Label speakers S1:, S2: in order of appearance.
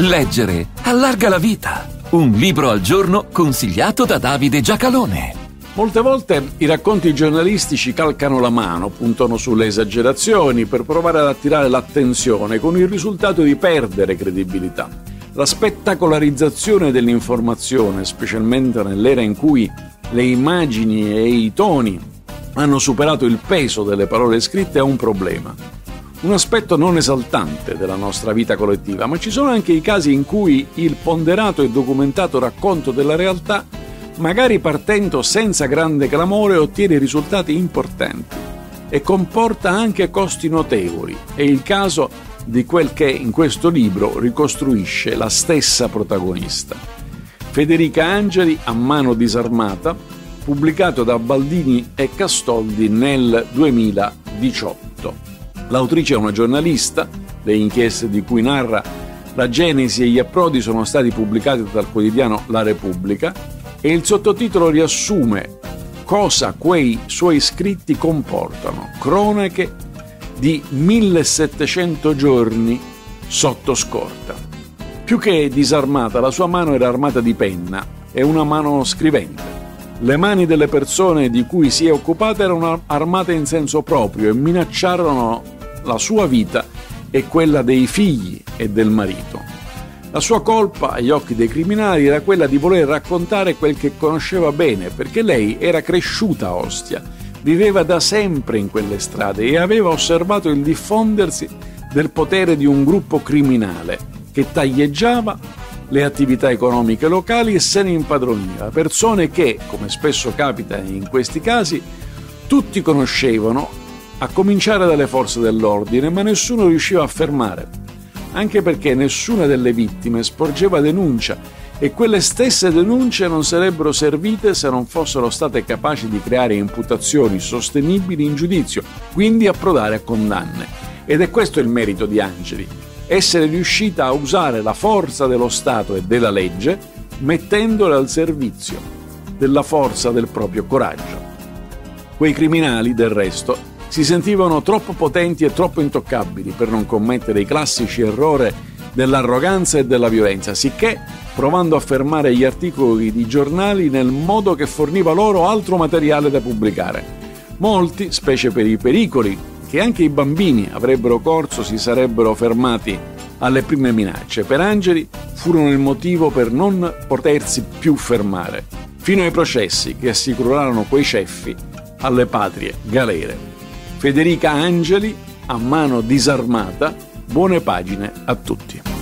S1: Leggere allarga la vita. Un libro al giorno consigliato da Davide Giacalone.
S2: Molte volte i racconti giornalistici calcano la mano, puntano sulle esagerazioni per provare ad attirare l'attenzione con il risultato di perdere credibilità. La spettacolarizzazione dell'informazione, specialmente nell'era in cui le immagini e i toni hanno superato il peso delle parole scritte, è un problema un aspetto non esaltante della nostra vita collettiva, ma ci sono anche i casi in cui il ponderato e documentato racconto della realtà, magari partendo senza grande clamore, ottiene risultati importanti e comporta anche costi notevoli. È il caso di quel che in questo libro ricostruisce la stessa protagonista. Federica Angeli a mano disarmata, pubblicato da Baldini e Castoldi nel 2018. L'autrice è una giornalista, le inchieste di cui narra la genesi e gli approdi sono stati pubblicati dal quotidiano La Repubblica e il sottotitolo riassume cosa quei suoi scritti comportano, cronache di 1700 giorni sotto scorta. Più che disarmata, la sua mano era armata di penna e una mano scrivente. Le mani delle persone di cui si è occupata erano armate in senso proprio e minacciarono la sua vita e quella dei figli e del marito. La sua colpa agli occhi dei criminali era quella di voler raccontare quel che conosceva bene, perché lei era cresciuta a Ostia, viveva da sempre in quelle strade e aveva osservato il diffondersi del potere di un gruppo criminale che taglieggiava le attività economiche locali e se ne impadroniva. Persone che, come spesso capita in questi casi, tutti conoscevano a cominciare dalle forze dell'ordine, ma nessuno riusciva a fermare, anche perché nessuna delle vittime sporgeva denuncia e quelle stesse denunce non sarebbero servite se non fossero state capaci di creare imputazioni sostenibili in giudizio, quindi approdare a condanne. Ed è questo il merito di Angeli, essere riuscita a usare la forza dello Stato e della legge mettendola al servizio della forza del proprio coraggio. Quei criminali, del resto, si sentivano troppo potenti e troppo intoccabili per non commettere i classici errori dell'arroganza e della violenza, sicché provando a fermare gli articoli di giornali nel modo che forniva loro altro materiale da pubblicare. Molti, specie per i pericoli che anche i bambini avrebbero corso, si sarebbero fermati alle prime minacce. Per Angeli furono il motivo per non potersi più fermare, fino ai processi che assicurarono quei ceffi alle patrie galere. Federica Angeli, a mano disarmata, buone pagine a tutti.